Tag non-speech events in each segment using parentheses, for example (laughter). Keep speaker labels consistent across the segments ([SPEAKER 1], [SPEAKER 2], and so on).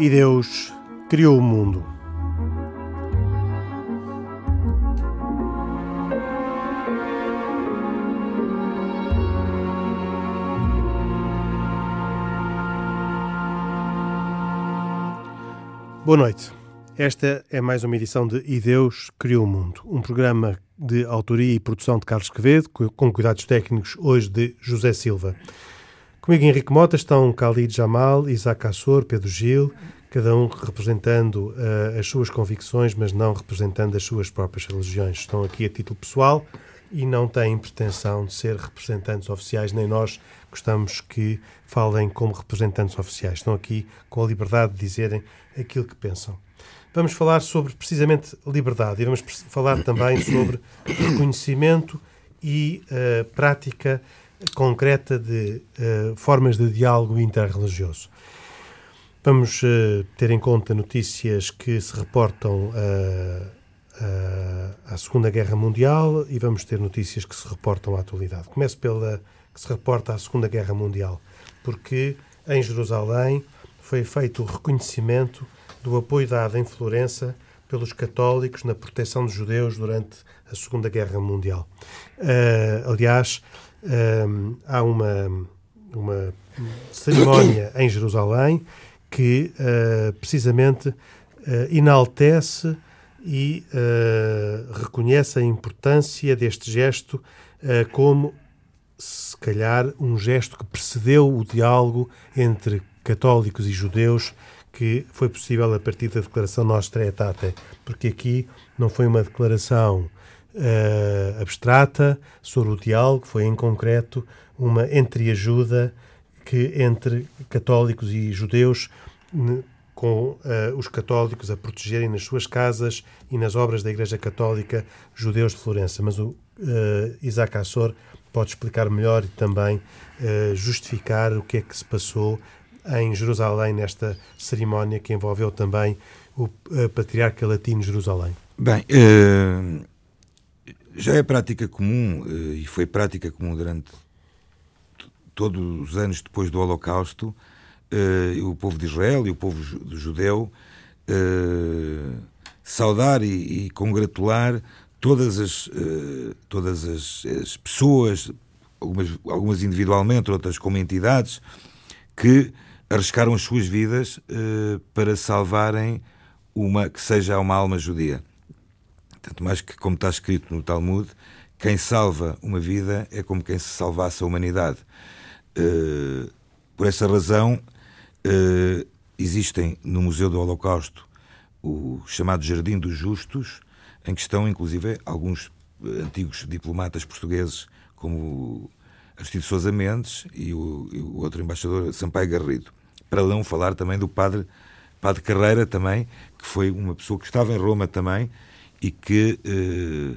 [SPEAKER 1] E Deus criou o mundo. Boa noite. Esta é mais uma edição de E Deus Criou o Mundo, um programa de autoria e produção de Carlos Quevedo, com cuidados técnicos hoje de José Silva. Comigo Henrique Mota estão Khalid Jamal, Isaac Assor, Pedro Gil, cada um representando uh, as suas convicções, mas não representando as suas próprias religiões. Estão aqui a título pessoal e não têm pretensão de ser representantes oficiais, nem nós gostamos que falem como representantes oficiais. Estão aqui com a liberdade de dizerem aquilo que pensam. Vamos falar sobre precisamente liberdade e vamos falar também sobre reconhecimento e uh, prática concreta de uh, formas de diálogo interreligioso. Vamos uh, ter em conta notícias que se reportam à Segunda Guerra Mundial e vamos ter notícias que se reportam à atualidade. Começo pela que se reporta à Segunda Guerra Mundial, porque em Jerusalém foi feito o reconhecimento do apoio dado em Florença pelos católicos na proteção dos judeus durante a Segunda Guerra Mundial. Uh, aliás, uh, há uma, uma cerimónia em Jerusalém que uh, precisamente enaltece e reconhece a importância deste gesto como, se calhar, um gesto que precedeu o diálogo entre católicos e judeus que foi possível a partir da declaração Nostra Aetate, porque aqui não foi uma declaração uh, abstrata sobre o diálogo, foi em concreto uma entreajuda que entre católicos e judeus com uh, os católicos a protegerem nas suas casas e nas obras da Igreja Católica judeus de Florença. Mas o uh, Isaac Assor pode explicar melhor e também uh, justificar o que é que se passou em Jerusalém, nesta cerimónia que envolveu também o Patriarca Latino de Jerusalém?
[SPEAKER 2] Bem, já é prática comum, uh, e foi prática comum durante todos os anos depois do Holocausto, uh, o povo de Israel e o povo judeu saudar e, congratular todas as, todas as, as pessoas, algumas, algumas individualmente, outras como entidades, que arriscaram as suas vidas para salvarem uma que seja uma alma judia. Tanto mais que, como está escrito no Talmud, quem salva uma vida é como quem se salvasse a humanidade. Uh, por essa razão, uh, existem no Museu do Holocausto o chamado Jardim dos Justos, em que estão, inclusive, alguns antigos diplomatas portugueses, como Aristides Sousa Mendes e o, e o outro embaixador Sampaio Garrido para não falar também do padre, padre Carreira também, que foi uma pessoa que estava em Roma também e que eh,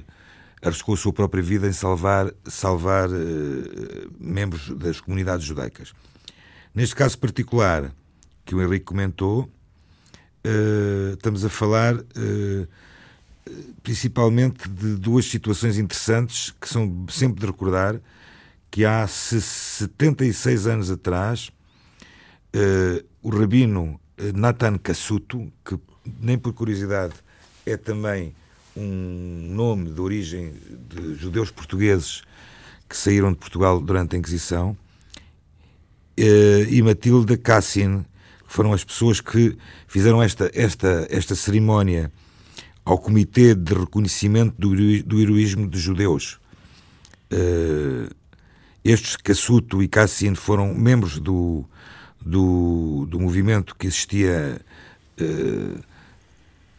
[SPEAKER 2] arriscou a sua própria vida em salvar, salvar eh, membros das comunidades judaicas. Neste caso particular que o Henrique comentou, eh, estamos a falar eh, principalmente de duas situações interessantes que são sempre de recordar que há 76 anos atrás uh, o rabino eh, Nathan Cassuto, que nem por curiosidade é também um nome de origem de judeus portugueses que saíram de Portugal durante a Inquisição, uh, e Matilda Cassin, que foram as pessoas que fizeram esta, esta, esta cerimónia ao Comitê de Reconhecimento do, do Heroísmo de Judeus. Uh, estes Cassuto e Cassin foram membros do, do, do movimento que existia uh,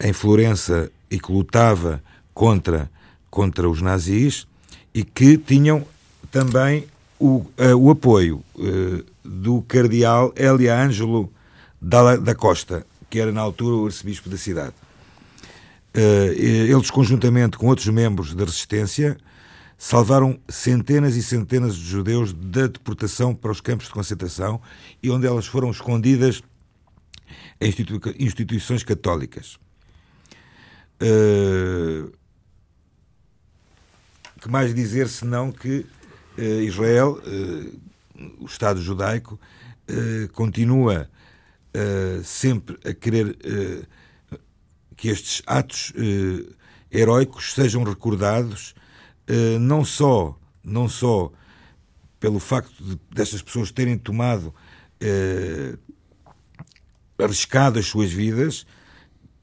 [SPEAKER 2] em Florença e que lutava contra, contra os nazis e que tinham também o, uh, o apoio uh, do cardeal Elia Ângelo da, da Costa, que era na altura o arcebispo da cidade. eles, conjuntamente com outros membros da resistência, salvaram centenas e centenas de judeus da deportação para os campos de concentração e onde elas foram escondidas em instituições católicas. Uh, que mais dizer senão que uh, Israel, uh, o Estado judaico, continua sempre a querer que estes atos heroicos sejam recordados, não só não só pelo facto de destas pessoas terem tomado arriscado as suas vidas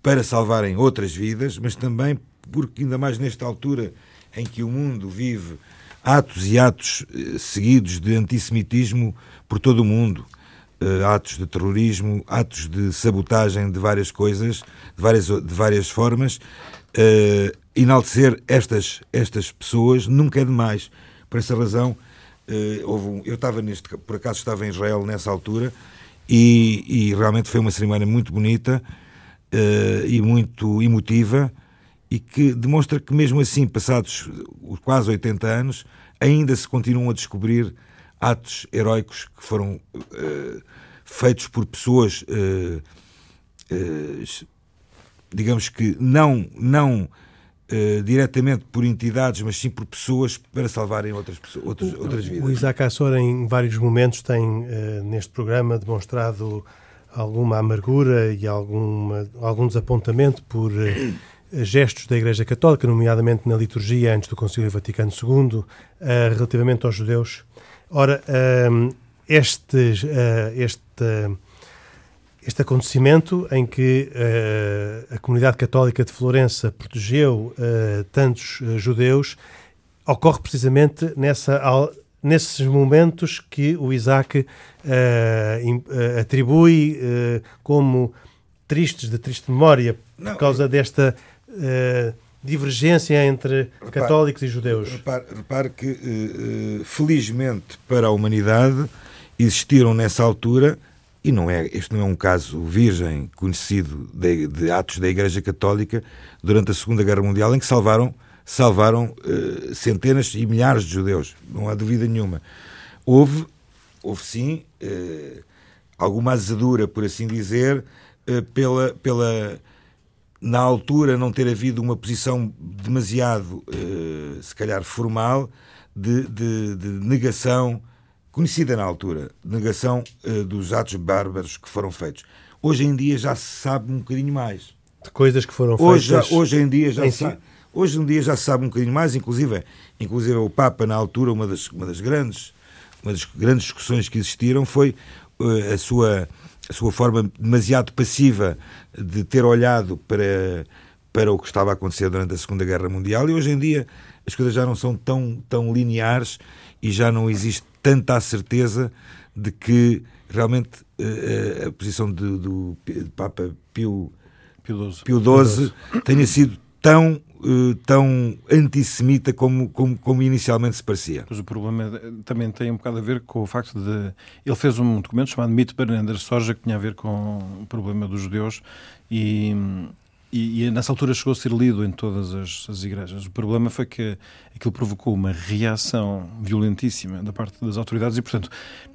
[SPEAKER 2] para salvarem outras vidas, mas também porque ainda mais nesta altura em que o mundo vive atos e atos seguidos de antissemitismo por todo o mundo, uh, atos de terrorismo, atos de sabotagem de várias coisas, de várias, de várias formas. Uh, enaltecer estas, estas pessoas nunca é demais. Por essa razão, uh, houve um, eu estava neste, por acaso estava em Israel nessa altura e, e realmente foi uma cerimónia muito bonita uh, e muito emotiva e que demonstra que mesmo assim, passados quase 80 anos, ainda se continuam a descobrir atos heróicos que foram uh, feitos por pessoas, uh, uh, digamos que não, não diretamente por entidades, mas sim por pessoas para salvarem outras, pessoas, outras, outras vidas.
[SPEAKER 1] O Isaac Assor, em vários momentos, tem neste programa demonstrado alguma amargura e alguma, algum desapontamento por gestos da Igreja Católica, nomeadamente na liturgia antes do Concílio Vaticano II, relativamente aos judeus. Ora, ehm, este, eh, este, este acontecimento em que eh, a comunidade católica de Florença protegeu eh, tantos judeus ocorre precisamente nessa, nesses momentos que o Isaac atribui como tristes, de triste memória, por Não, causa desta divergência entre repare, católicos e judeus?
[SPEAKER 2] Repare, repare que, uh, felizmente para a humanidade, existiram nessa altura, e não é, este não é um caso virgem conhecido de, de atos da Igreja Católica durante a Segunda Guerra Mundial, em que salvaram, salvaram uh, centenas e milhares de judeus, não há dúvida nenhuma. Houve, houve sim, uh, alguma azedura, por assim dizer, pela. pela na altura não ter havido uma posição demasiado, uh, se calhar, formal de, de, de, negação, conhecida na altura, negação uh, dos atos bárbaros que foram feitos. Hoje em dia já se sabe um bocadinho mais.
[SPEAKER 1] De coisas que foram
[SPEAKER 2] hoje,
[SPEAKER 1] feitas.
[SPEAKER 2] Hoje em dia já em se sabe. Hoje em dia já se sabe um bocadinho mais, inclusive, inclusive o Papa, na altura, uma das, uma das grandes uma das grandes discussões que existiram foi uh, a sua a sua forma demasiado passiva de ter olhado para, para o que estava a acontecer durante a Segunda Guerra Mundial e hoje em dia as coisas já não são tão, tão lineares e já não existe tanta certeza de que realmente uh, a posição de, do Papa Pio, Pio XII, Pio XII tenha sido tão uh, tão antissemita como, como, como inicialmente se parecia.
[SPEAKER 3] Mas o problema também tem um bocado a ver com o facto de. Ele fez um documento chamado Mito Bernander Soja, que tinha a ver com o problema dos judeus e. E, e nessa altura chegou a ser lido em todas as, as, igrejas. O problema foi que aquilo provocou uma reação violentíssima da parte das autoridades e, portanto,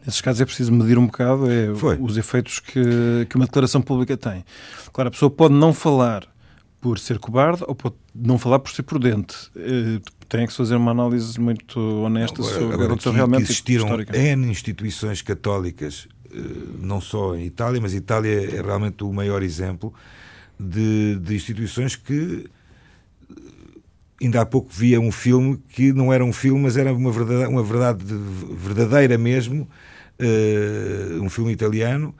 [SPEAKER 3] nesses casos é preciso medir um bocado é, os efeitos que, que uma declaração pública tem. Claro, a pessoa pode não falar por ser cobarde ou pode não falar por ser prudente. Uh, tem que fazer uma análise muito honesta agora, sobre agora, que, realmente
[SPEAKER 2] que existiram N instituições católicas, uh, não só em Itália, mas Itália é realmente o maior exemplo de, de instituições que eh, ainda há pouco via um filme que não era um filme, mas era uma verdade, uma verdade verdadeira mesmo, uh, um filme italiano,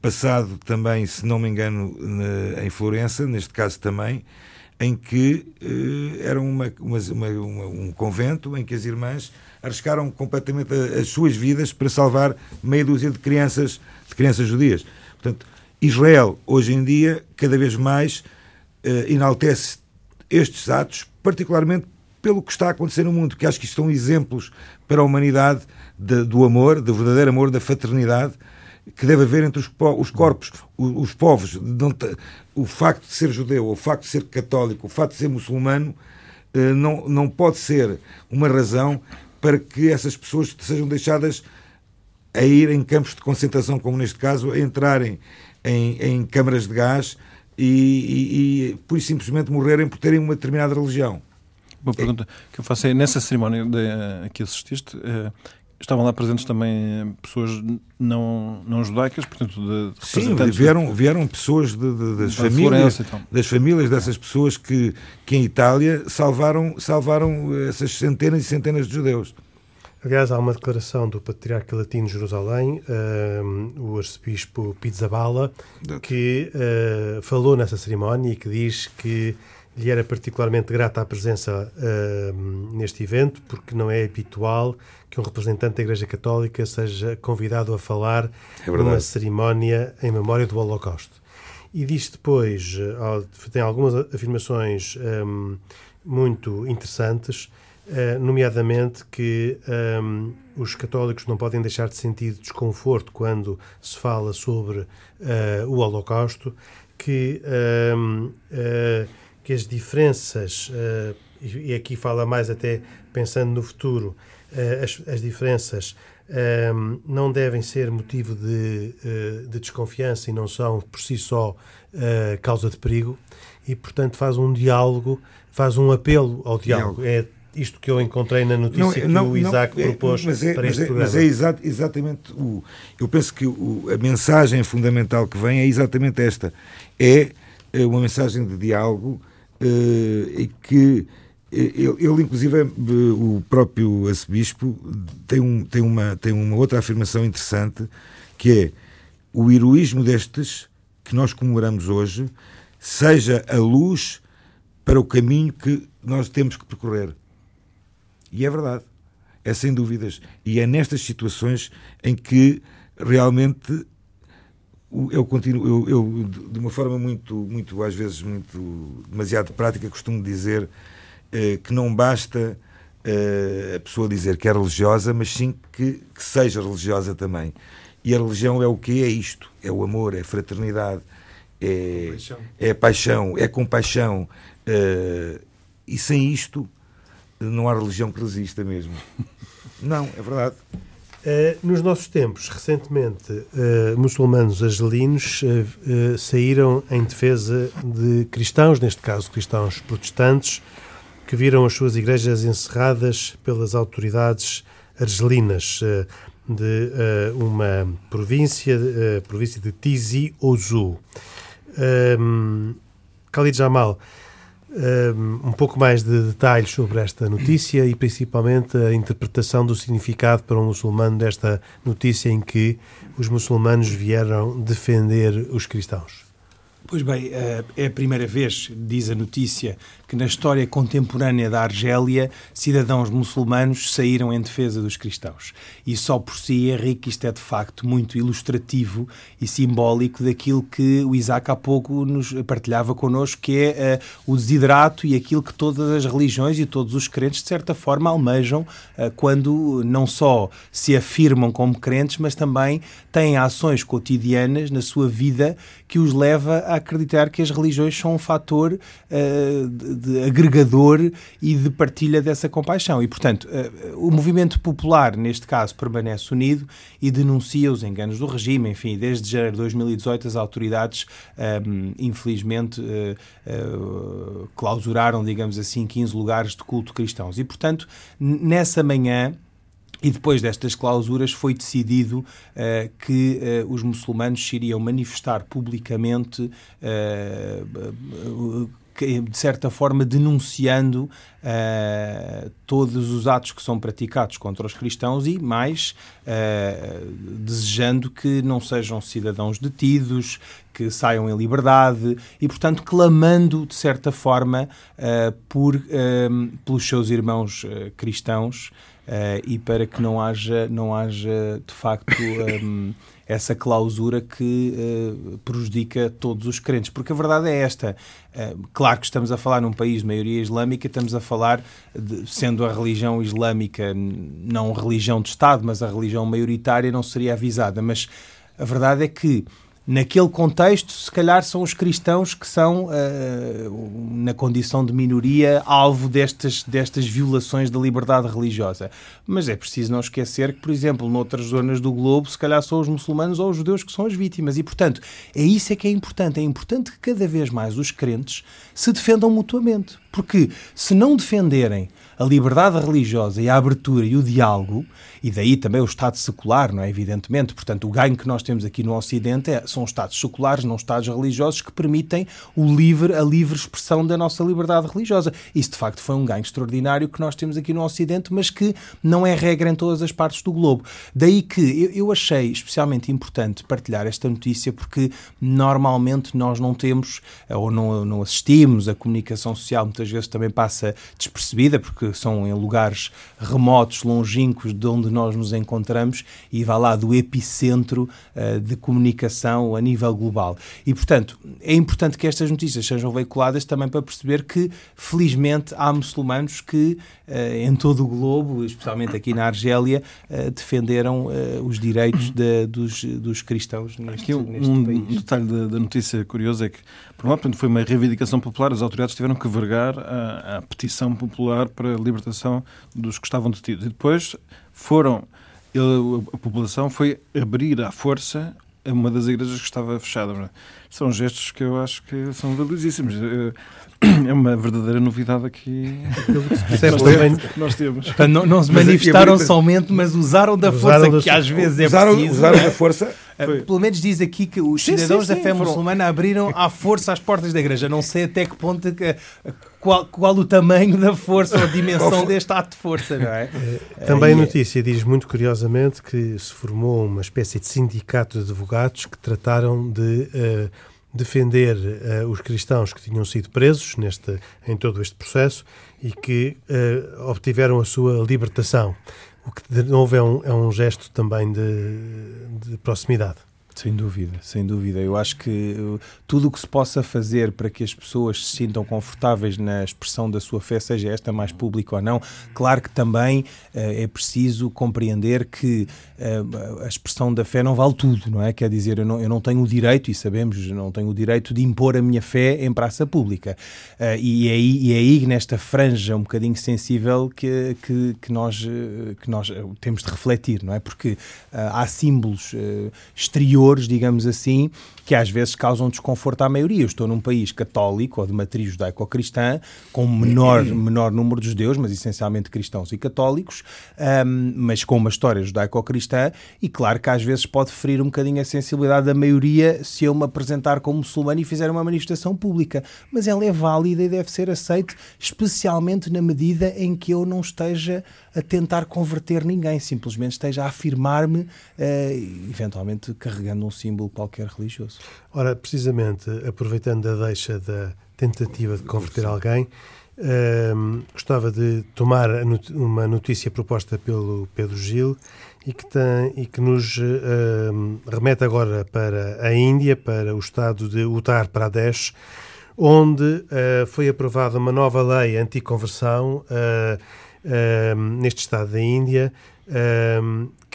[SPEAKER 2] passado também, se não me engano, em Florença, neste caso também, em que uh, era uma, uma, uma, um convento em que as irmãs arriscaram completamente as suas vidas para salvar meia dúzia de crianças, de crianças judias. Portanto, Israel, hoje em dia, cada vez mais uh, enaltece estes atos, particularmente pelo que está a acontecer no mundo, que acho que são exemplos para a humanidade de, do amor, do verdadeiro amor, da fraternidade, que deve haver entre os, os corpos, os, os povos. O facto de ser judeu, o facto de ser católico, o facto de ser muçulmano, eh, não, não pode ser uma razão para que essas pessoas sejam deixadas a ir em campos de concentração, como neste caso, a entrarem em, em câmaras de gás e, e, e por simplesmente morrerem por terem uma determinada religião.
[SPEAKER 3] Uma pergunta que eu faço é, nessa cerimónia de, a que assististe, uh, Estavam lá presentes também pessoas não, não judaicas, portanto, de, de
[SPEAKER 2] Sim, vieram, vieram pessoas de, de, das, famílias, das famílias dessas pessoas que, que em Itália salvaram, salvaram essas centenas e centenas de judeus.
[SPEAKER 1] Aliás, há uma declaração do Patriarca Latino de Jerusalém, uh, o arcebispo Pizzaballa, que uh, falou nessa cerimónia e que diz que lhe era particularmente grata a presença uh, neste evento, porque não é habitual que um representante da Igreja Católica seja convidado a falar é numa cerimónia em memória do Holocausto. E diz depois, tem algumas afirmações um, muito interessantes, eh, nomeadamente que um, ehm, os católicos não podem deixar de sentir desconforto quando se fala sobre uh, o Holocausto, que, uh, que as diferenças, e aqui fala mais até pensando no futuro, as, as, diferenças ehm, não devem ser motivo de, de, desconfiança e não são por si só causa de perigo, e portanto faz um diálogo, faz um apelo ao diálogo. diálogo. É isto que eu encontrei na notícia não, que o Isaac não, propôs
[SPEAKER 2] mas é,
[SPEAKER 1] para este
[SPEAKER 2] é,
[SPEAKER 1] programa.
[SPEAKER 2] Mas é exa exatamente o. Eu penso que o, a mensagem fundamental que vem é exatamente esta: é, é uma mensagem de diálogo uh, e que. Eh, ele, inclusive, o próprio arcebispo tem, um, tem, uma, tem uma outra afirmação interessante que é o heroísmo destes que nós comemoramos hoje seja a luz para o caminho que nós temos que percorrer. E é verdade. É sem dúvidas. E é nestas situações em que realmente eu continuo, eu, eu, de uma forma muito, muito, às vezes, muito demasiado prática, costumo dizer eh, que não basta eh, a pessoa dizer que é religiosa, mas sim que, que seja religiosa também. E a religião é o que é isto: é o amor, é a fraternidade, é, paixão. é paixão, é compaixão. Eh, e sem isto não há religião que resista mesmo. (laughs) Não, é verdade.
[SPEAKER 1] Uh, nos nossos tempos, recentemente, uh, muçulmanos argelinos uh, saíram em defesa de cristãos, neste caso cristãos protestantes, que viram as suas igrejas encerradas pelas autoridades argelinas de uma província, província de Tizi Ouzou. Khalid Jamal, um pouco mais de detalhes sobre esta notícia e principalmente a interpretação do significado para um muçulmano desta notícia em que os muçulmanos vieram defender os cristãos.
[SPEAKER 4] Pois bem, eh, é a primeira vez, diz a notícia, que na história contemporânea da Argélia, cidadãos muçulmanos saíram em defesa dos cristãos. E só por si, Henrique, isto é de facto muito ilustrativo e simbólico daquilo que o Isaac há pouco nos partilhava connosco, que é uh, o desiderato e aquilo que todas as religiões e todos os crentes, de certa forma, almejam uh, quando não só se afirmam como crentes, mas também têm ações cotidianas na sua vida que os leva a acreditar que as religiões são um fator uh, de, de, agregador e de partilha dessa compaixão. E, portanto, uh, o movimento popular, neste caso, permanece unido e denuncia os enganos do regime. Enfim, desde janeiro de 2018, as autoridades, um, ehm, infelizmente, uh, clausuraram, digamos assim, 15 lugares de culto cristãos. E, portanto, nessa manhã e depois destas clausuras foi decidido uh, que uh, os muçulmanos se iriam manifestar publicamente, uh, de certa forma denunciando todos os atos que são praticados contra os cristãos e mais desejando que não sejam cidadãos detidos, que saiam em liberdade e, portanto, clamando de certa forma por, pelos seus irmãos cristãos. Uh, e para que não haja, não haja de facto um, (laughs) essa clausura que uh, prejudica todos os crentes. Porque a verdade é esta: uh, claro que estamos a falar num país de maioria islâmica, estamos a falar, de, sendo a religião islâmica não religião de Estado, mas a religião maioritária, não seria avisada. Mas a verdade é que naquele contexto, se calhar são os cristãos que são, uh, na condição de minoria, alvo destas, destas violações da liberdade religiosa. Mas é preciso não esquecer que, por exemplo, noutras zonas do globo, se calhar são os muçulmanos ou os judeus que são as vítimas. E, portanto, é isso é que é importante. É importante que cada vez mais os crentes se defendam mutuamente. Porque se não defenderem a liberdade religiosa e a abertura e o diálogo, e daí também o Estado secular, não é? Evidentemente. Portanto, o ganho que nós temos aqui no Ocidente é, são Estados seculares, não Estados religiosos, que permitem o livre, a livre expressão da nossa liberdade religiosa. Isso, de facto, foi um ganho extraordinário que nós temos aqui no Ocidente, mas que não é regra em todas as partes do globo. Daí que eu, eu achei especialmente importante partilhar esta notícia, porque normalmente nós não temos, ou não, não assistimos, a comunicação social muitas vezes também passa despercebida, porque são em lugares remotos, longínquos, de onde nós nos encontramos e vá lá do epicentro uh, de comunicação a nível global. E, portanto, é importante que estas notícias sejam veiculadas também para perceber que, felizmente, há muçulmanos que, uh, em todo o globo, especialmente aqui na Argélia, uh, defenderam os direitos de, dos, dos cristãos neste,
[SPEAKER 3] aqui um,
[SPEAKER 4] neste
[SPEAKER 3] um
[SPEAKER 4] país.
[SPEAKER 3] Um detalhe da, da notícia curioso é que, por uma parte, foi uma reivindicação popular, as autoridades tiveram que vergar a, a petição popular para a libertação dos que estavam detidos. E depois foram, a população foi abrir à força uma das igrejas que estava fechada. É? São gestos que eu acho que são valiosíssimos. É uma verdadeira novidade aqui.
[SPEAKER 4] nós, temos, nós temos. Não, não se manifestaram somente, mas usaram da usaram força, que às vezes é
[SPEAKER 2] usaram,
[SPEAKER 4] preciso.
[SPEAKER 2] Usaram da força.
[SPEAKER 4] Foi. Pelo menos diz aqui que os sim, cidadãos sim, sim, da fé foram... muçulmana abriram à força as portas da igreja. Não sei até que ponto qual, qual o tamanho da força ou a dimensão deste ato de força, não é?
[SPEAKER 1] é também a notícia diz muito curiosamente que se formou uma espécie de sindicato de advogados que trataram de uh, defender uh, os cristãos que tinham sido presos neste, em todo este processo e que uh, obtiveram a sua libertação. O que de novo é um, é um gesto também de, de proximidade.
[SPEAKER 4] Sem dúvida, sem dúvida. Eu acho que uh, tudo o que se possa fazer para que as pessoas se sintam confortáveis na expressão da sua fé, seja esta mais pública ou não, claro que também uh, é preciso compreender que uh, a expressão da fé não vale tudo, não é? Quer dizer, eu não, eu não tenho o direito, e sabemos, não tenho o direito de impor a minha fé em praça pública. Uh, e, é aí, e é aí, nesta franja um bocadinho sensível, que, que, que nós, uh, que nós temos de refletir, não é? Porque há símbolos exteriores digamos assim, que às vezes causam desconforto à maioria. Eu estou num país católico ou de matriz judaico-cristã, com menor, menor número de judeus, mas essencialmente cristãos e católicos, um, mas com uma história judaico-cristã, e claro que às vezes pode ferir um bocadinho a sensibilidade da maioria se eu me apresentar como muçulmano e fizer uma manifestação pública. Mas ela é válida e deve ser aceita, especialmente na medida em que eu não esteja a tentar converter ninguém, simplesmente esteja a afirmar-me, uh, eventualmente carregando um símbolo qualquer religioso.
[SPEAKER 1] Ora, precisamente, aproveitando a deixa da tentativa de converter alguém, uh, gostava de tomar uma notícia proposta pelo Pedro Gil e que, tem, e que nos uh, remete agora para a Índia, para o estado de Uttar Pradesh, onde uh, foi aprovada uma nova lei anti-conversão neste estado da Índia,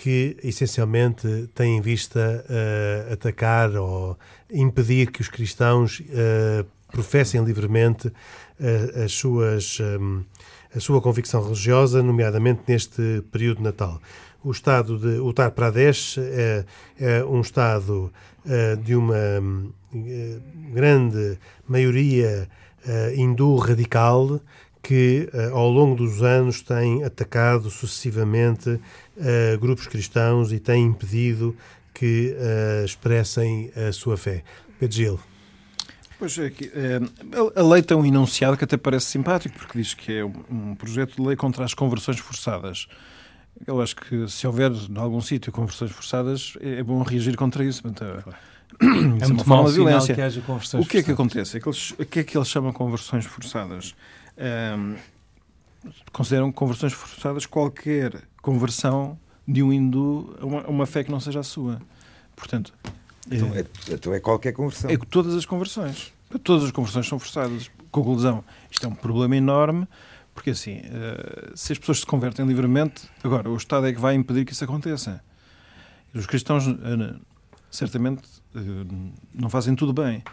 [SPEAKER 1] que essencialmente tem em vista uh, atacar ou impedir que os cristãos uh, professem livremente uh, as suas, um, a sua convicção religiosa, nomeadamente neste período de Natal. O estado de Uttar Pradesh é, é um estado de uma grande maioria hindu radical que uh, ao longo dos anos tem atacado sucessivamente uh, grupos cristãos e tem impedido que uh, expressem a sua fé. Pedro Gil.
[SPEAKER 3] Pois é, que, é, a lei tem um enunciado que até parece simpático, porque diz que é um projeto de lei contra as conversões forçadas. Eu acho que se houver em algum sítio conversões forçadas, é, é bom reagir contra isso. Portanto, é, é, é uma forma de violência. o que é que acontece? É que eles, o que é que eles chamam conversões forçadas? Um, consideram conversões forçadas qualquer conversão de um hindu a uma, uma fé que não seja a sua. Portanto,
[SPEAKER 2] então é, então é qualquer conversão.
[SPEAKER 3] É todas as conversões. Todas as conversões são forçadas. Conclusão, isto é um problema enorme, porque assim, uh, se as pessoas se convertem livremente, agora, o Estado é que vai impedir que isso aconteça. Os cristãos uh, certamente não fazem tudo bem,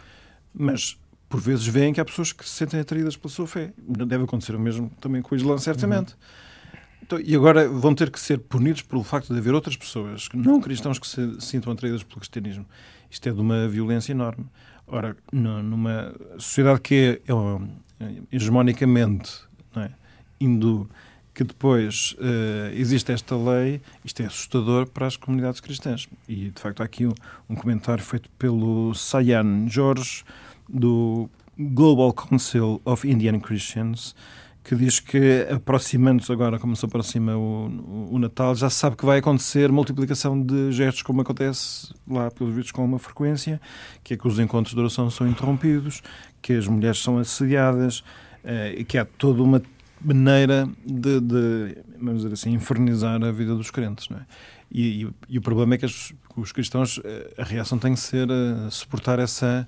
[SPEAKER 3] mas por vezes veem que há pessoas que se sentem atraídas pela sua fé. Deve acontecer o mesmo também com o Islã, certamente. Uhum. Então, e agora vão ter que ser punidos pelo facto de haver outras pessoas, não cristãos, que se sintam atraídas pelo cristianismo. Isto é de uma violência enorme. Ora, numa sociedade que é, é hegemonicamente é, hindu, que depois uh, existe esta lei, isto é assustador para as comunidades cristãs. E, de facto, há aqui um, um comentário feito pelo Sayan Jorge, do Global Council of Indian Christians, que diz que, aproximando-se agora, como se aproxima o, o, Natal, já se sabe que vai acontecer multiplicação de gestos, como acontece lá, pelos vistos, com uma frequência, que é que os encontros de oração são interrompidos, que as mulheres são assediadas, eh, e que há toda uma maneira de, de, vamos dizer assim, infernizar a vida dos crentes. Não é? e, e, e o problema é que os, os cristãos, eh, a reação tem que ser a eh, suportar essa,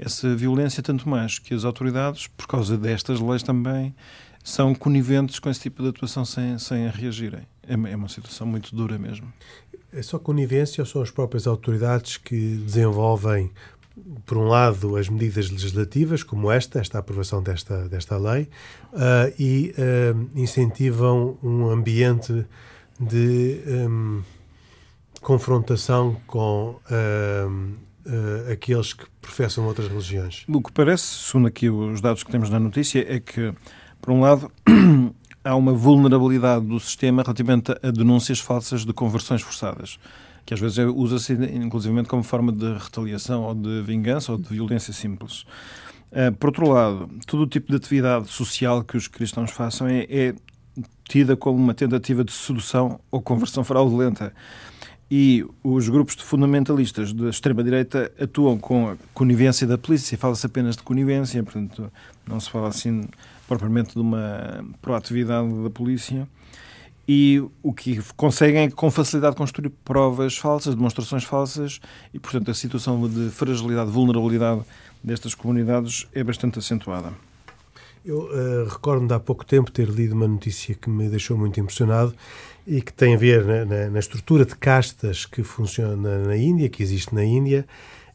[SPEAKER 3] essa violência, tanto mais que as autoridades, por causa destas leis também, são coniventes com esse tipo de atuação sem, sem reagirem. É, é uma situação muito dura mesmo.
[SPEAKER 1] É só conivência ou são as próprias autoridades que desenvolvem, por um lado, as medidas legislativas, como esta, esta aprovação desta, desta lei, uh, e uh, incentivam um ambiente de um, confrontação com uh, aqueles que professam outras religiões?
[SPEAKER 3] O que parece, segundo aqui os dados que temos na notícia, é que por um lado, (clears throat) há uma vulnerabilidade do sistema relativamente a denúncias falsas de conversões forçadas, que às vezes é, usa-se inclusivamente como forma de retaliação ou de vingança ou de violência simples. Eh, por outro lado, todo o tipo de atividade social que os cristãos façam é, é tida como uma tentativa de sedução ou conversão fraudulenta. E os grupos de fundamentalistas da extrema-direita atuam com a conivência da polícia, fala-se apenas de conivência, portanto, não se fala assim propriamente de uma proatividade da polícia. E o que conseguem é com facilidade construir provas falsas, demonstrações falsas, e portanto a situação de fragilidade, vulnerabilidade destas comunidades é bastante acentuada.
[SPEAKER 1] Eu uh, recordo-me de há pouco tempo ter lido uma notícia que me deixou muito impressionado e que tem a ver na, na, na estrutura de castas que funciona na Índia, que existe na Índia.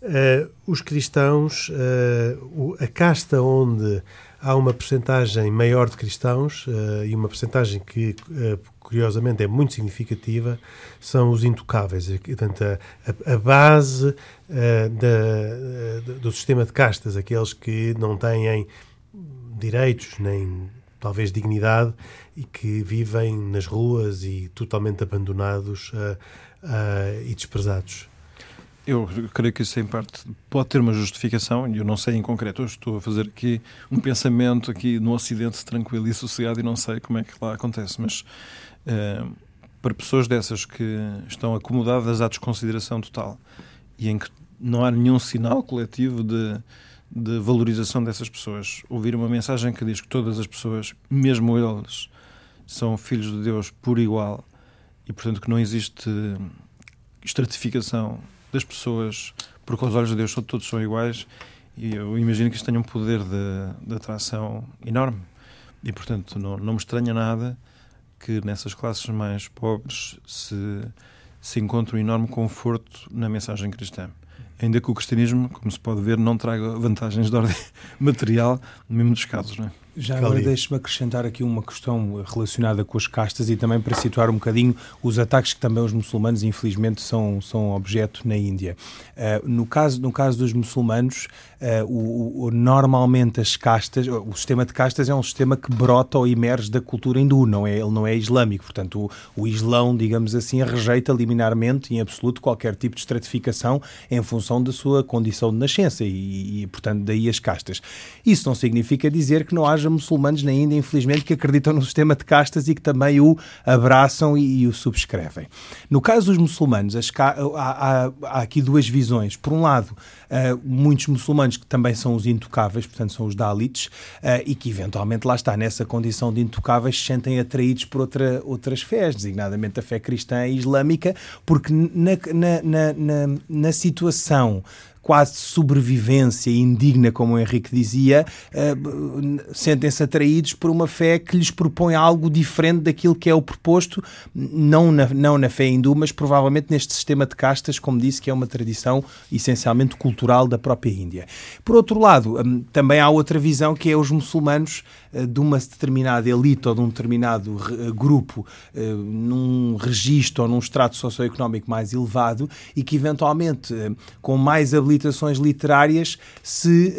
[SPEAKER 1] Uh, os cristãos, uh, a casta onde há uma percentagem maior de cristãos e uma percentagem que, curiosamente, é muito significativa, são os intocáveis. Portanto, a, a base da, do sistema de castas, aqueles que não têm direitos nem talvez dignidade e que vivem nas ruas e totalmente abandonados e desprezados.
[SPEAKER 3] Eu creio que isso, em parte, pode ter uma justificação, e eu não sei em concreto. Eu estou a fazer aqui um pensamento aqui no Ocidente tranquilo e sossegado e não sei como é que lá acontece, mas uh, para pessoas dessas que estão acomodadas à desconsideração total e em que não há nenhum sinal coletivo de, de valorização dessas pessoas, ouvir uma mensagem que diz que todas as pessoas, mesmo eles, são filhos de Deus por igual e, portanto, que não existe estratificação das pessoas, porque aos olhos de Deus todos são iguais, e eu imagino que isto tenha um poder de, de atração enorme. E, portanto, não, não me estranha nada que nessas classes mais pobres se, se encontre um enorme conforto na mensagem cristã. Ainda que o cristianismo, como se pode ver, não traga vantagens de ordem (laughs) material, no mesmo dos casos. Não é?
[SPEAKER 4] Já agora deixe-me acrescentar aqui uma questão relacionada com as castas e também para situar um bocadinho os ataques que também os muçulmanos, infelizmente, são, são objeto na Índia. Uh, no, caso, no caso dos muçulmanos, uh, o, o, normalmente as castas, o sistema de castas é um sistema que brota ou emerge da cultura hindu, não é, ele não é islâmico. Portanto, o, o Islão, digamos assim, rejeita liminarmente, em absoluto, qualquer tipo de estratificação em função da sua condição de nascença e, e portanto, daí as castas. Isso não significa dizer que não haja haja muçulmanos na Índia, infelizmente, que acreditam no sistema de castas e que também o abraçam e, e o subscrevem. No caso dos muçulmanos, há, há, há, aqui duas visões. Por um lado, uh, muitos muçulmanos que também são os intocáveis, portanto, são os Dalits, uh, e que eventualmente lá está, nessa condição de intocáveis, se sentem atraídos por outra, outras fés, designadamente a fé cristã e islâmica, porque na, na, na, na situação quase sobrevivência indigna, como o Henrique dizia, sentem-se atraídos por uma fé que lhes propõe algo diferente daquilo que é o proposto, não na, não na fé hindu, mas provavelmente neste sistema de castas, como disse, que é uma tradição essencialmente cultural da própria Índia. Por outro lado, hum, também há outra visão que é os muçulmanos eh, de uma determinada elite ou de um determinado eh, grupo eh, num registro ou num extrato socioeconómico mais elevado e que eventualmente com mais habilitações literárias se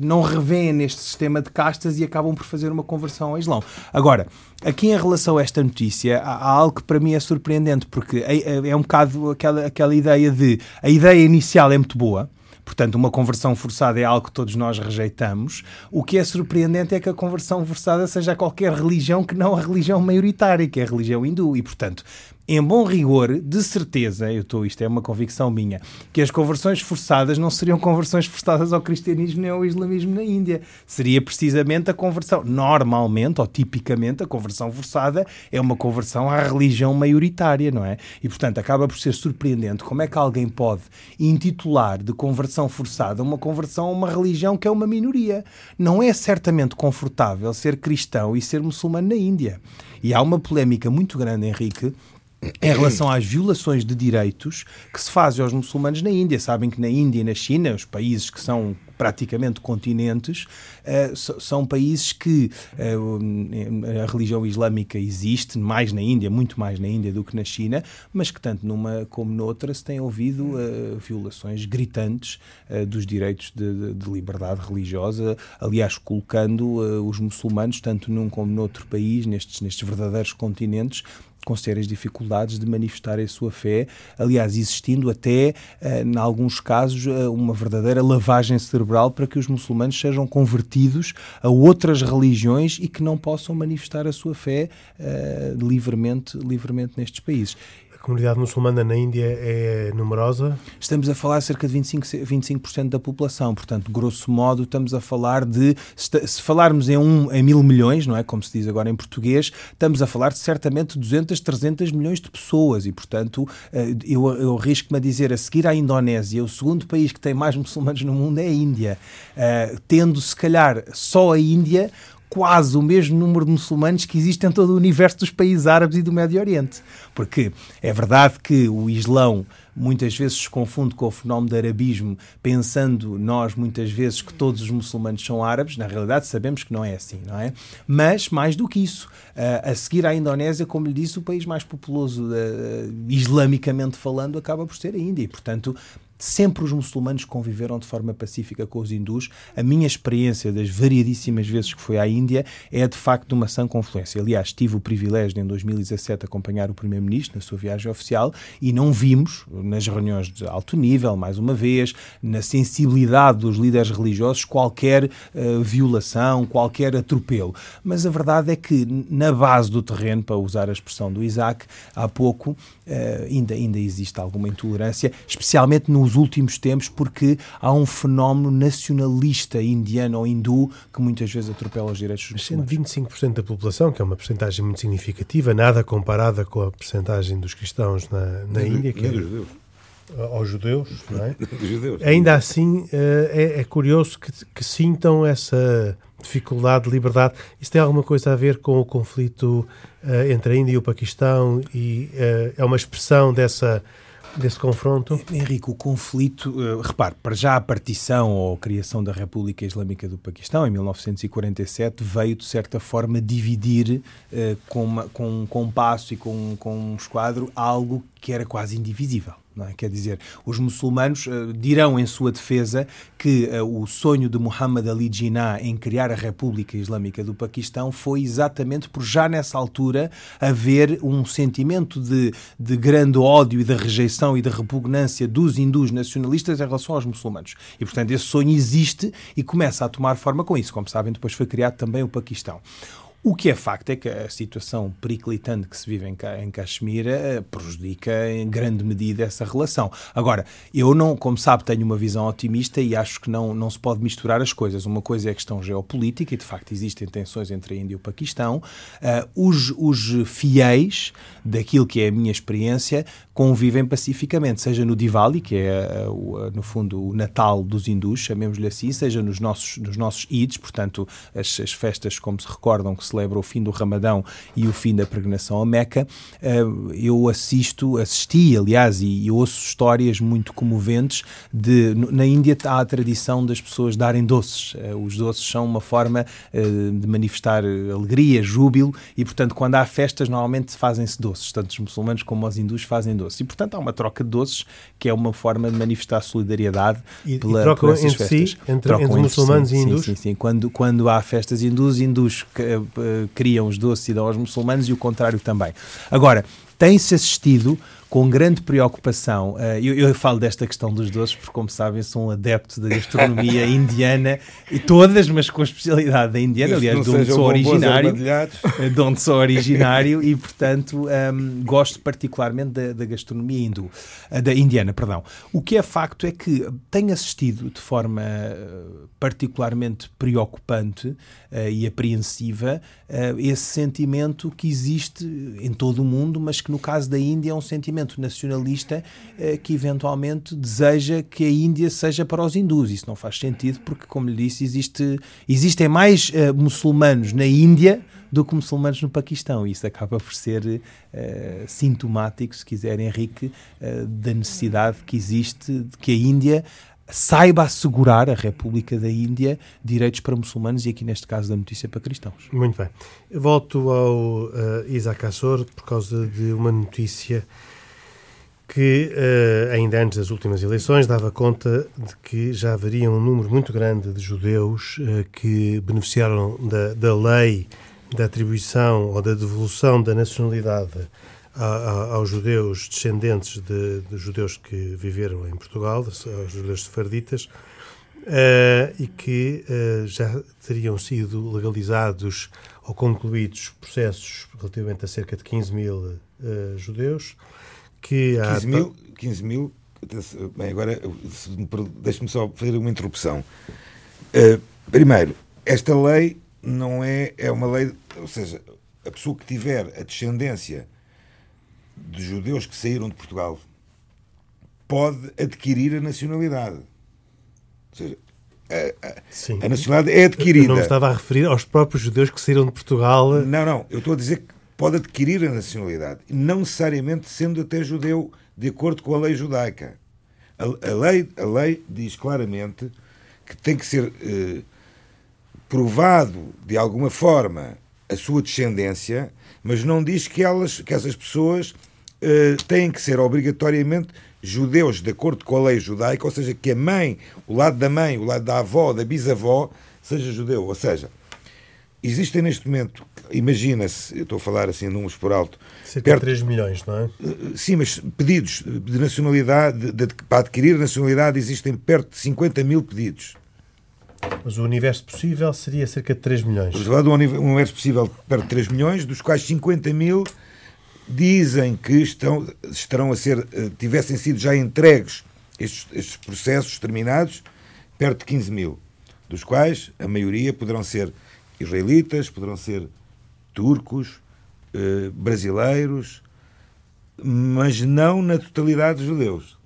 [SPEAKER 4] não revêem neste sistema de castas e acabam por fazer uma conversão ao Islão. Agora, aqui em relação a esta notícia, há, algo que para mim é surpreendente, porque é, é, é um bocado aquela, aquela ideia de a ideia inicial é muito boa, Portanto, uma conversão forçada é algo que todos nós rejeitamos. O que é surpreendente é que a conversão forçada seja qualquer religião que não a religião maioritária, que é a religião hindu. E, portanto, em bom rigor, de certeza, eu estou, isto é uma convicção minha, que as conversões forçadas não seriam conversões forçadas ao cristianismo nem ao islamismo na Índia. Seria precisamente a conversão. Normalmente, ou tipicamente, a conversão forçada é uma conversão à religião maioritária, não é? E, portanto, acaba por ser surpreendente como é que alguém pode intitular de conversão forçada uma conversão a uma religião que é uma minoria. Não é certamente confortável ser cristão e ser muçulmano na Índia. E há uma polémica muito grande, Henrique, em relação às violações de direitos que se fazem aos muçulmanos na Índia. Sabem que na Índia e na China, os países que são praticamente continentes, uh, são países que uh, a religião islâmica existe, mais na Índia, muito mais na Índia do que na China, mas que tanto numa como noutra se tem ouvido uh, violações gritantes dos direitos de, de, liberdade religiosa, aliás, colocando os muçulmanos, tanto num como noutro país, nestes, nestes verdadeiros continentes, com sérias dificuldades de manifestar a sua fé, aliás, existindo até, eh, em alguns casos, eh, uma verdadeira lavagem cerebral para que os muçulmanos sejam convertidos a outras religiões e que não possam manifestar a sua fé eh, livremente, livremente nestes países
[SPEAKER 1] comunidade muçulmana na Índia é numerosa?
[SPEAKER 4] Estamos a falar cerca de 25%, 25 da população, portanto, grosso modo, estamos a falar de. Se falarmos em, um, em mil milhões, não é? Como se diz agora em português, estamos a falar de certamente 200, 300 milhões de pessoas e, portanto, eh, eu, eu arrisco-me a dizer, a seguir à Indonésia, o segundo país que tem mais muçulmanos no mundo é a Índia, uh, tendo se calhar só a Índia quase o mesmo número de muçulmanos que existe em todo o universo dos países árabes e do Médio Oriente. Porque é verdade que o Islão muitas vezes se confunde com o fenómeno do arabismo, pensando nós muitas vezes que todos os muçulmanos são árabes. Na realidade, sabemos que não é assim, não é? Mas, mais do que isso, a seguir à Indonésia, como lhe disse, o país mais populoso, uh, islamicamente falando, acaba por ser a Índia. E, portanto, sempre os muçulmanos conviveram de forma pacífica com os hindus. A minha experiência das variadíssimas vezes que fui à Índia é de facto de uma sã confluência. Aliás, tive o privilégio de, em 2017 acompanhar o primeiro-ministro na sua viagem oficial e não vimos nas reuniões de alto nível, mais uma vez, na sensibilidade dos líderes religiosos qualquer uh, violação, qualquer atropelo. Mas a verdade é que na base do terreno, para usar a expressão do Isaac, há pouco uh, ainda, ainda existe alguma intolerância, especialmente nos últimos tempos, porque há um fenómeno nacionalista indiano ou hindu que muitas vezes atropela os direitos dos
[SPEAKER 1] muçulmanos. 25% da população, que é uma porcentagem muito significativa, nada comparada com a porcentagem dos cristãos na, na Índia, que é, judeus. aos judeus, (laughs) não é? judeus. Ainda assim, eh, é, é curioso que, que sintam essa dificuldade de liberdade. Isso tem alguma coisa a ver com o conflito uh, entre a Índia e o Paquistão e uh, é uma expressão dessa desse confronto?
[SPEAKER 4] Henrique, o conflito, uh, repare, para já a partição ou a criação da República Islâmica do Paquistão em 1947 veio de certa forma dividir uh, com, uma, com um compasso e com, com um esquadro algo que era quase indivisível. É? Quer dizer, os muçulmanos uh, dirão em sua defesa que uh, o sonho de Muhammad Ali Jinnah em criar a República Islâmica do Paquistão foi exatamente por já nessa altura haver um sentimento de, de grande ódio e de rejeição e de repugnância dos hindus nacionalistas em relação aos muçulmanos. E, portanto, esse sonho existe e começa a tomar forma com isso. Como sabem, depois foi criado também o Paquistão. O que é facto é que a situação periclitante que se vive em, em Caxemira eh, prejudica em grande medida essa relação. Agora, eu não, como sabe, tenho uma visão otimista e acho que não, não se pode misturar as coisas. Uma coisa é a questão geopolítica, e de facto existem tensões entre a Índia e o Paquistão. Uh, os, os fiéis daquilo que é a minha experiência convivem pacificamente, seja no Diwali, que é, no fundo, o Natal dos hindus, chamemos-lhe assim, seja nos nossos, nos nossos Eids, portanto, as, as festas, como se recordam, que celebra o fim do Ramadão e o fim da peregrinação a Meca. Eh, eu assisto, assisti, aliás, e, ouço histórias muito comoventes de. Na Índia há a tradição das pessoas darem doces. Eh, os doces são uma forma eh, de manifestar alegria, júbilo, e, portanto, quando há festas, normalmente fazem-se doces. Tanto os muçulmanos como os hindus fazem doces. E, portanto, há uma troca de doces que é uma forma de manifestar solidariedade
[SPEAKER 1] e, pela, e trocam entre festas. si, entre, entre, entre muçulmanos
[SPEAKER 4] si,
[SPEAKER 1] e hindus?
[SPEAKER 4] Sim, sim, sim. Quando, quando há festas hindus, hindus criam os doces e dão aos muçulmanos e o contrário também. Agora, tem-se assistido com grande preocupação. Uh, eu, eu, falo desta questão dos doces porque, como sabem, sou um adepto da gastronomia (laughs) indiana e todas, mas com especialidade da indiana, aliás, de onde sou originário, eh, (laughs) de onde sou originário e, portanto, um, ehm, gosto particularmente da, da gastronomia hindu, uh, da indiana, perdão. O que é facto é que tenho assistido de forma particularmente preocupante uh, e apreensiva esse sentimento que existe em todo o mundo, mas que no caso da Índia é um sentimento movimento nacionalista eh, que eventualmente deseja que a Índia seja para os hindus. Isso não faz sentido porque, como lhe disse, existe, existem mais uh, muçulmanos na Índia do que muçulmanos no Paquistão. Isso acaba por ser uh, sintomático, se quiser, Henrique, da necessidade que existe de que a Índia saiba assegurar a República da Índia direitos para muçulmanos e aqui neste caso da notícia para cristãos.
[SPEAKER 1] Muito bem. volto ao uh, Isaac Assor por causa de uma notícia que, uh, ainda antes das últimas eleições, dava conta de que já haveria um número muito grande de judeus uh, que beneficiaram da, da lei da atribuição ou da devolução da nacionalidade a, a, aos judeus descendentes de, de, judeus que viveram em Portugal, aos judeus sefarditas, uh, e que já teriam sido legalizados ou concluídos processos relativamente a cerca de 15 mil judeus
[SPEAKER 2] que há... 15 mil, 15 mil bem, agora deixe-me só fazer uma interrupção. Uh, primeiro, esta lei não é, é uma lei, ou seja, a pessoa que tiver a descendência de judeus que saíram de Portugal pode adquirir a nacionalidade. Ou seja, a, a, a nacionalidade é adquirida. Eu
[SPEAKER 1] não me estava a referir aos próprios judeus que saíram de Portugal.
[SPEAKER 2] Não, não, eu estou a dizer que pode adquirir a nacionalidade, não necessariamente sendo até judeu, de acordo com a lei judaica. A, a lei, a lei diz claramente que tem que ser eh, provado de alguma forma a sua descendência, mas não diz que, elas, que essas pessoas eh, têm que ser obrigatoriamente judeus de acordo com a lei judaica, ou seja, que a mãe, o lado da mãe, o lado da avó, da bisavó, seja judeu. Ou seja, existem neste momento imagina-se, eu estou a falar assim números por alto.
[SPEAKER 1] Cerca perto, de 3 milhões, não é? Eh,
[SPEAKER 2] sim, mas pedidos de nacionalidade, de, de, para adquirir nacionalidade, existem perto de 50 mil pedidos.
[SPEAKER 1] Mas o universo possível seria cerca de 3 milhões.
[SPEAKER 2] Estamos a falar um universo possível perto de 3 milhões, dos quais 50 mil dizem que estão, estarão a ser, eh, tivessem sido já entregues estes, estes processos terminados, perto de 15 mil, dos quais a maioria poderão ser israelitas, poderão ser turcos, eh, brasileiros, mas não na totalidade dos judeus.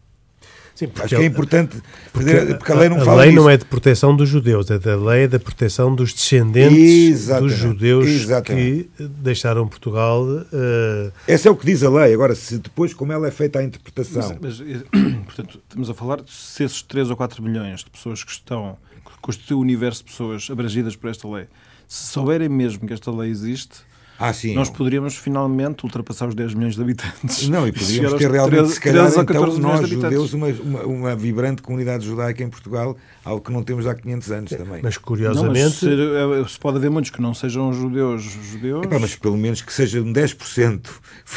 [SPEAKER 2] Sim, Acho que é importante porque, fazer, porque a lei não a, fala
[SPEAKER 1] A lei não é de proteção dos judeus, é da lei da proteção dos descendentes Exatamente. dos judeus Exatamente. que deixaram Portugal. Uh...
[SPEAKER 2] Esse é o que diz a lei. Agora, se depois, como ela é feita a interpretação.
[SPEAKER 3] Mas, mas, (coughs) portanto, estamos a falar de se esses 3 ou 4 milhões de pessoas que estão, que constituem o universo de pessoas abrangidas por esta lei, se souberem mesmo que esta lei existe,
[SPEAKER 2] ah, sim.
[SPEAKER 3] Nós poderíamos finalmente ultrapassar os 10 milhões de habitantes.
[SPEAKER 2] Não, e (laughs) poderíamos ter realmente, 13, se calhar, então, nós, judeus, uma, uma, uma, vibrante comunidade judaica em Portugal, algo que não temos há 500 anos também.
[SPEAKER 1] Mas, curiosamente... Não, mas
[SPEAKER 3] se, é, se, pode haver muitos que não sejam judeus, judeus...
[SPEAKER 2] Epá, mas pelo menos que sejam 10%, (laughs)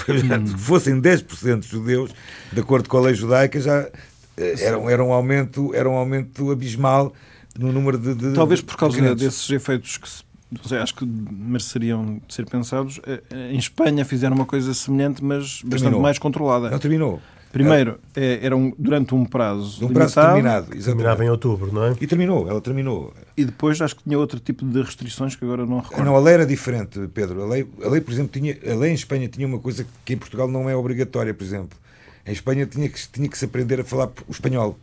[SPEAKER 2] hum. fossem 10% judeus, de acordo com a lei judaica, já eh, era, era, um, aumento, era um aumento abismal no número de... de
[SPEAKER 3] Talvez por causa desses efeitos que se sei, acho que mereceriam ser pensados. Eh, em Espanha fizeram uma coisa semelhante, mas bastante
[SPEAKER 2] Terminou.
[SPEAKER 3] mais controlada.
[SPEAKER 2] Não terminou.
[SPEAKER 3] Primeiro, é, era um, durante um prazo,
[SPEAKER 2] Num prazo
[SPEAKER 3] limitado,
[SPEAKER 2] terminado.
[SPEAKER 1] Terminava
[SPEAKER 2] Exatamente.
[SPEAKER 1] em outubro, não é?
[SPEAKER 2] E terminou, ela terminou.
[SPEAKER 3] e depois acho que tinha outro tipo de restrições que agora não recordo.
[SPEAKER 2] Não, a lei era diferente, Pedro. A lei, a lei, por exemplo, tinha, a lei em Espanha tinha uma coisa que em Portugal não é obrigatória, por exemplo. Em Espanha tinha que, tinha que se aprender a falar o espanhol.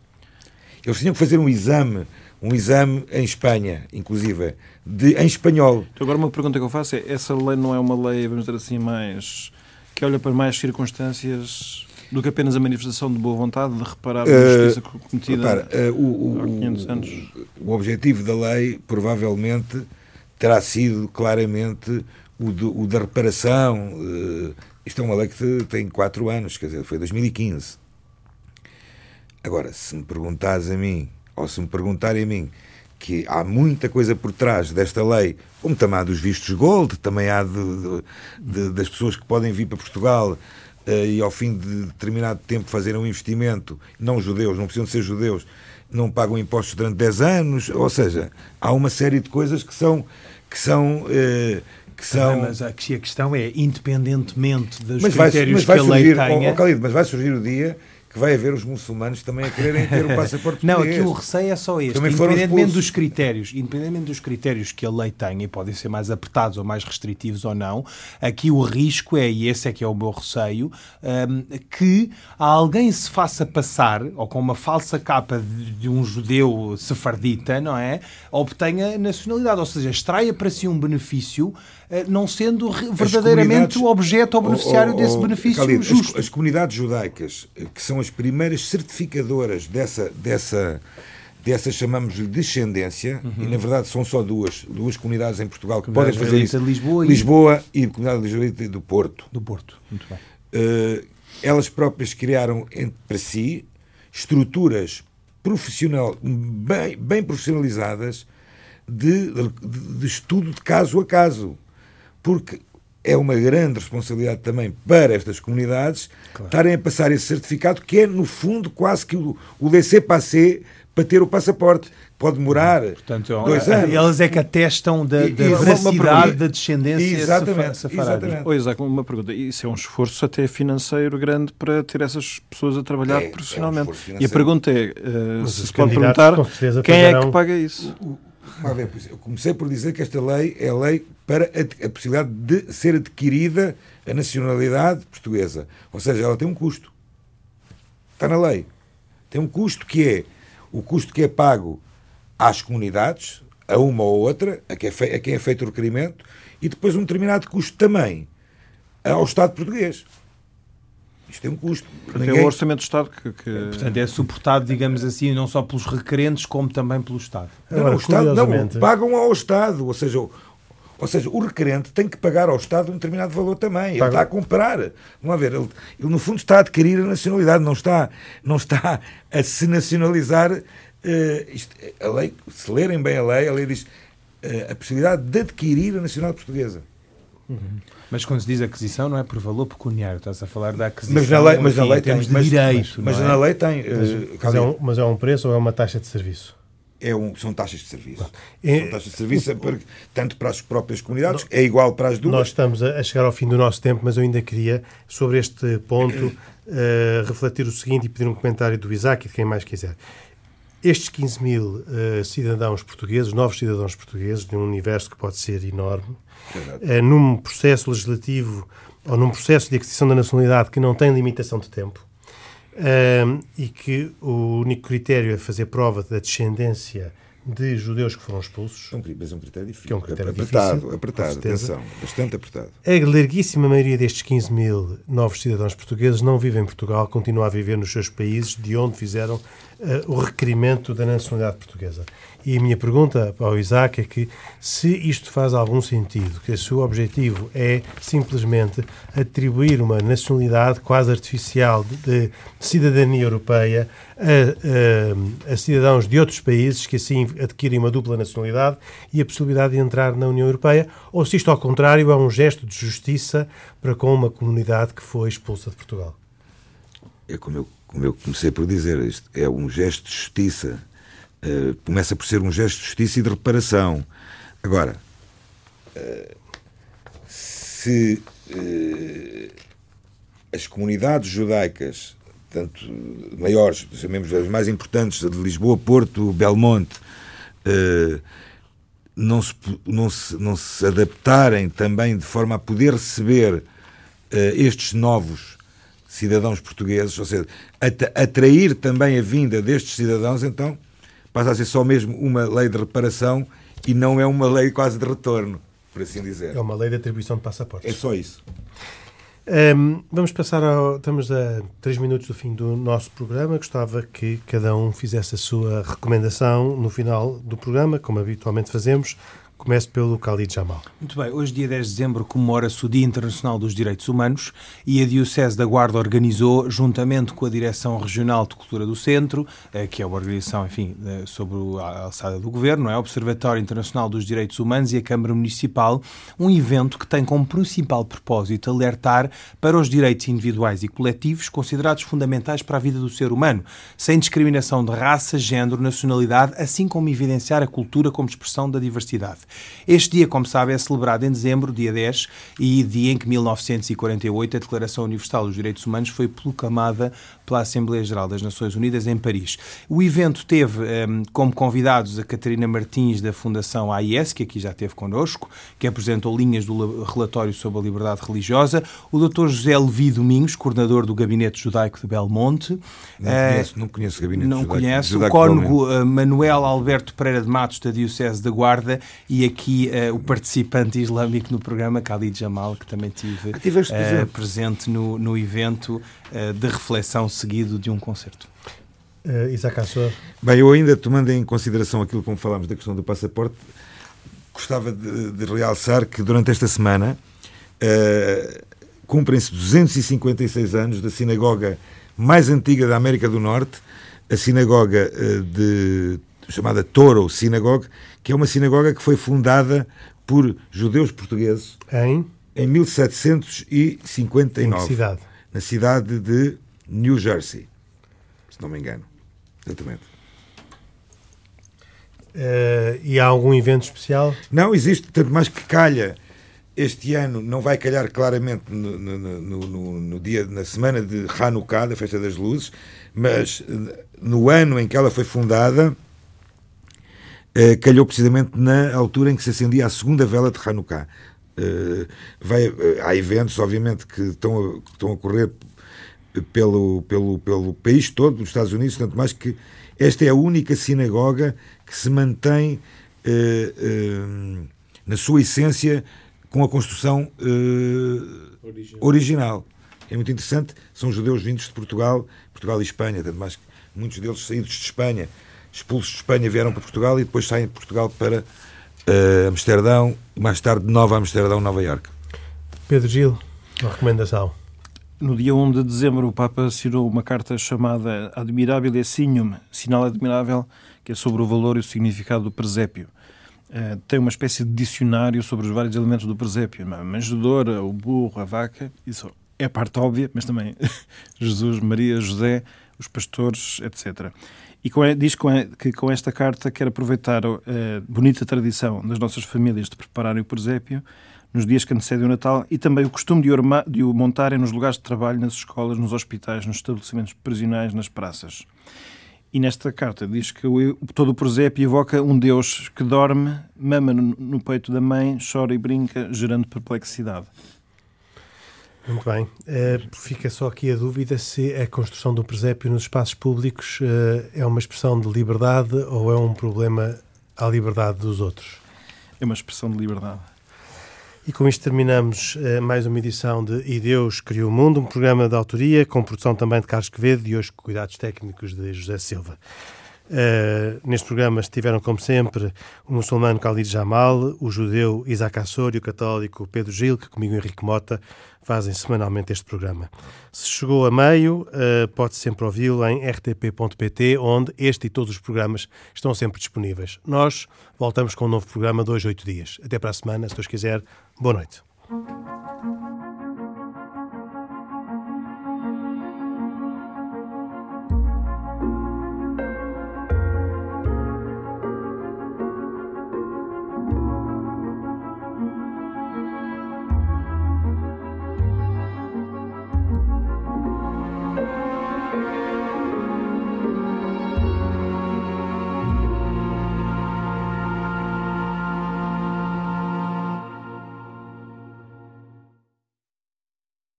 [SPEAKER 2] Eles tinham que fazer um exame, um exame em Espanha, inclusive, de, em espanhol.
[SPEAKER 3] Então, agora uma pergunta que eu faço é, essa lei não é uma lei, vamos dizer assim, mais que olha para mais circunstâncias do que apenas a manifestação de boa vontade de reparar a
[SPEAKER 2] Eh,
[SPEAKER 3] justiça cometida
[SPEAKER 2] Repara, eh, o,
[SPEAKER 3] há
[SPEAKER 2] o,
[SPEAKER 3] 500 anos.
[SPEAKER 2] o objetivo da lei provavelmente terá sido claramente o, do- o da reparação. eh, Isto é uma lei que te- tem quatro anos, quer dizer, foi 2015. Agora, se me perguntares a mim, ou se me perguntarem a mim, que há muita coisa por trás desta lei, como também há dos vistos gold, também há de- de- de- das pessoas que podem vir para Portugal eh, e ao fim de determinado tempo fazerem um investimento, não judeus, não precisam de ser judeus, não pagam impostos durante 10 anos, ou seja, há uma série de coisas que são que são eh, que são
[SPEAKER 4] Mas a, questão é, independentemente dos
[SPEAKER 2] mas vai,
[SPEAKER 4] critérios
[SPEAKER 2] mas vai
[SPEAKER 4] que a lei
[SPEAKER 2] surgir,
[SPEAKER 4] tenha...
[SPEAKER 2] Khalid, mas vai surgir o dia que vai haver os muçulmanos também a quererem ter o (laughs) passaporte
[SPEAKER 4] Não,
[SPEAKER 2] português.
[SPEAKER 4] aqui o receio é só este.
[SPEAKER 2] Também
[SPEAKER 4] Independentemente dos critérios, independentemente dos critérios que a lei tem, e podem ser mais apertados ou mais restritivos ou não, aqui o risco é, e esse é que é o meu receio, hum, que alguém se faça passar, ou com uma falsa capa de, de um judeu sefardita, não é? Obtenha nacionalidade, ou seja, extraia para si um benefício, não sendo verdadeiramente o objeto ou beneficiário
[SPEAKER 2] Oh, oh,
[SPEAKER 4] desse
[SPEAKER 2] oh,
[SPEAKER 4] benefício
[SPEAKER 2] as-
[SPEAKER 4] justo.
[SPEAKER 2] As, comunidades judaicas, eh, que são as primeiras certificadoras dessa, dessa, dessa chamamos-lhe descendência, e na verdade são só duas, duas comunidades em Portugal que podem fazer isso.
[SPEAKER 4] de Lisboa e-
[SPEAKER 2] Lisboa e a comunidade israelita do Porto.
[SPEAKER 4] Do Porto. Muito bem.
[SPEAKER 2] Eh, elas próprias criaram entre para si estruturas profissional, bem, bem profissionalizadas de, de- de estudo de caso a caso. Porque é uma grande responsabilidade também para estas comunidades estarem a passar esse certificado, que é, no fundo, quase que o, o laissez-passer para ter o passaporte. Pode demorar
[SPEAKER 4] Portanto,
[SPEAKER 2] dois
[SPEAKER 4] eh,
[SPEAKER 2] anos.
[SPEAKER 4] eles é que atestam da, da veracidade da descendência
[SPEAKER 2] Exatamente,
[SPEAKER 4] safa- safarada.
[SPEAKER 2] exatamente.
[SPEAKER 3] Isaac, uma pergunta. Isso é um esforço até financeiro grande para ter essas pessoas a trabalhar
[SPEAKER 2] É, é um
[SPEAKER 3] profissionalmente. e a pergunta é, eh,
[SPEAKER 1] Mas
[SPEAKER 3] se se pode perguntar, quem é que paga isso?
[SPEAKER 2] Ver, Eu comecei por dizer que esta lei é lei para a, a possibilidade de ser adquirida a nacionalidade portuguesa. Ou seja, ela tem um custo. Está na lei. Tem um custo que é o custo que é pago às comunidades, a uma ou outra, a quem é, a quem é feito o requerimento, e depois um determinado custo também ao Estado português. Isto tem um custo.
[SPEAKER 3] Porque é
[SPEAKER 2] Ninguém-
[SPEAKER 3] o Orçamento do Estado que... que-
[SPEAKER 4] Portanto, é suportado, digamos assim, não só pelos requerentes, como também pelo Estado.
[SPEAKER 2] Não,
[SPEAKER 1] Agora,
[SPEAKER 2] o Estado não, pagam ao Estado, ou seja, o, ou seja, o requerente tem que pagar ao Estado um determinado valor também. Ele
[SPEAKER 1] Paga.
[SPEAKER 2] está a comprar. Vamos ver, ele, ele, no fundo está a adquirir a nacionalidade, não está, não está a se nacionalizar. eh, isto- a lei, se lerem bem a lei, a lei diz eh, a possibilidade de adquirir a nacionalidade portuguesa.
[SPEAKER 4] Mas quando se diz aquisição, não é por valor pecuniário. Estás a falar da aquisição
[SPEAKER 2] Mas na lei, mas na lei tem.
[SPEAKER 4] de
[SPEAKER 2] mas,
[SPEAKER 4] direito.
[SPEAKER 2] mas, mas
[SPEAKER 4] é?
[SPEAKER 2] na lei tem. eh,
[SPEAKER 1] Mas, mas é um, mas é um preço ou é uma taxa de serviço?
[SPEAKER 2] é um- são taxas de serviço.
[SPEAKER 1] É-
[SPEAKER 2] São taxas de serviço é para- tanto para as próprias comunidades, é igual para as duas.
[SPEAKER 1] Nós estamos a chegar ao fim do nosso tempo, mas eu ainda queria, sobre este ponto, (clears throat) eh, refletir o seguinte e pedir um comentário do Isaac e de quem mais quiser. Estes 15 mil eh, cidadãos portugueses, novos cidadãos portugueses, de um universo que pode ser enorme, eh, num processo legislativo ou num processo de aquisição da nacionalidade que não tem limitação de tempo, Ahm, e que o único critério é fazer prova da descendência de judeus que foram expulsos.
[SPEAKER 2] É um mas é um critério difícil.
[SPEAKER 1] Que é um critério
[SPEAKER 2] apertado,
[SPEAKER 1] difícil,
[SPEAKER 2] apertado, atenção, bastante apertado.
[SPEAKER 1] A larguíssima maioria destes 15 mil novos cidadãos portugueses não vive em Portugal, continua a viver nos seus países de onde fizeram eh, o requerimento da nacionalidade portuguesa. E a minha pergunta ao Isaac é que se isto faz algum sentido, que o objetivo é simplesmente atribuir uma nacionalidade quase artificial de, de cidadania europeia a, a- a cidadãos de outros países que assim adquirem uma dupla nacionalidade e a possibilidade de entrar na União Europeia, ou se isto, ao contrário, é um gesto de justiça para com uma comunidade que foi expulsa de Portugal.
[SPEAKER 2] É como eu, como eu comecei por dizer, isto é um gesto de justiça. Eh, começa por ser um gesto de justiça e de reparação. Agora, se as comunidades judaicas, tanto maiores, chamemos as mais importantes, de Lisboa, Porto, Belmonte, não se, não, se, não se adaptarem também de forma a poder receber estes novos cidadãos portugueses, ou seja, atrair também a vinda destes cidadãos, então passa a ser só mesmo uma lei de reparação e não é uma lei quase de retorno, por assim dizer.
[SPEAKER 1] É uma lei de atribuição de passaportes.
[SPEAKER 2] É só isso.
[SPEAKER 1] Um, vamos passar ao. Estamos a três minutos do fim do nosso programa. Gostava que cada um fizesse a sua recomendação no final do programa, como habitualmente fazemos. Começo pelo Khalid Jamal.
[SPEAKER 4] Muito bem, hoje, dia 10 de dezembro, comemora-se o Dia Internacional dos Direitos Humanos e a Diocese da Guarda organizou, juntamente com a Direção Regional de Cultura do Centro, eh, que é uma organização, enfim, sobre a alçada do governo, é? o Observatório Internacional dos Direitos Humanos e a Câmara Municipal, um evento que tem como principal propósito alertar para os direitos individuais e coletivos considerados fundamentais para a vida do ser humano, sem discriminação de raça, género, nacionalidade, assim como evidenciar a cultura como expressão da diversidade. Este dia, como sabe, é celebrado em dezembro, dia 10, e dia em que 1948 a Declaração Universal dos Direitos Humanos foi proclamada pela Assembleia Geral das Nações Unidas em Paris. O evento teve um, como convidados a Catarina Martins da Fundação AIS, que aqui já esteve connosco, que apresentou linhas do relatório sobre a liberdade religiosa, o Dr. José Levi Domingos, coordenador do Gabinete Judaico de Belmonte.
[SPEAKER 2] Não conheço, uh, não conheço o Gabinete
[SPEAKER 4] não
[SPEAKER 2] Judaico.
[SPEAKER 4] Não conhece. O cônego uh, Manuel Alberto Pereira de Matos, da Diocese da Guarda, e aqui uh, o participante islâmico no programa, Khalid Jamal, que também tive presente no, no evento de reflexão seguido de um concerto.
[SPEAKER 1] Uh, Isaac Assor.
[SPEAKER 2] Bem, eu ainda tomando em consideração aquilo como falámos da questão do passaporte, gostava de, de realçar que durante esta semana uh, cumprem-se 256 anos da sinagoga mais antiga da América do Norte, a sinagoga uh, de, chamada Toro Synagogue, que é uma sinagoga que foi fundada por judeus portugueses
[SPEAKER 1] em,
[SPEAKER 2] em 1759. Em que
[SPEAKER 1] cidade?
[SPEAKER 2] Na cidade de New Jersey, se não me engano. Exatamente.
[SPEAKER 1] Uh, e há algum evento especial?
[SPEAKER 2] Não, existe, tanto mais que calha. Este ano não vai calhar claramente no, no, no, no dia, na semana de Hanukkah, da Festa das Luzes, mas no ano em que ela foi fundada, uh, calhou precisamente na altura em que se acendia a segunda vela de Hanukkah. Uh, vai, uh, há eventos, obviamente, que estão a, que estão a correr pelo, pelo, pelo país todo, dos Estados Unidos, tanto mais que esta é a única sinagoga que se mantém uh, na sua essência com a construção original. original. É muito interessante, são judeus vindos de Portugal, Portugal e Espanha, tanto mais que muitos deles saídos de Espanha expulsos de Espanha vieram para Portugal e depois saem de Portugal para uh, Amsterdão mais tarde de Nova Amsterdão, Nova Iorque.
[SPEAKER 1] Pedro Gil, uma recomendação.
[SPEAKER 3] No dia 1 de dezembro, o Papa assinou uma carta chamada Admirabile Signum, Sinal Admirável, que é sobre o valor e o significado do presépio. Uh, tem uma espécie de dicionário sobre os vários elementos do presépio, a manjedoura, o burro, a vaca, isso é a parte óbvia, mas também (laughs) Jesus, Maria, José, os pastores, etc. E com, diz que com esta carta quer aproveitar a bonita tradição das nossas famílias de prepararem o presépio nos dias que antecedem o Natal e também o costume de o, de o montarem nos lugares de trabalho, nas escolas, nos hospitais, nos estabelecimentos prisionais, nas praças. E nesta carta diz que todo o presépio evoca um Deus que dorme, mama no peito da mãe, chora e brinca, gerando perplexidade.
[SPEAKER 1] Muito bem. Uh, fica só aqui a dúvida se a construção do presépio nos espaços públicos uh, é uma expressão de liberdade ou é um problema à liberdade dos outros.
[SPEAKER 3] É uma expressão de liberdade.
[SPEAKER 1] E com isto terminamos uh, mais uma edição de E Deus Criou o Mundo, um programa de autoria com produção também de Carlos Quevedo e hoje com cuidados técnicos de José Silva. Uh, neste programa estiveram, como sempre, o muçulmano Khalid Jamal, o judeu Isaac Assor e o católico Pedro Gil, que comigo Henrique Mota fazem semanalmente este programa. Se chegou a meio, uh, pode sempre ouvi-lo em rtp.pt, onde este e todos os programas estão sempre disponíveis. Nós voltamos com um novo programa dois, oito dias. Até para a semana, se Deus quiser. Boa noite.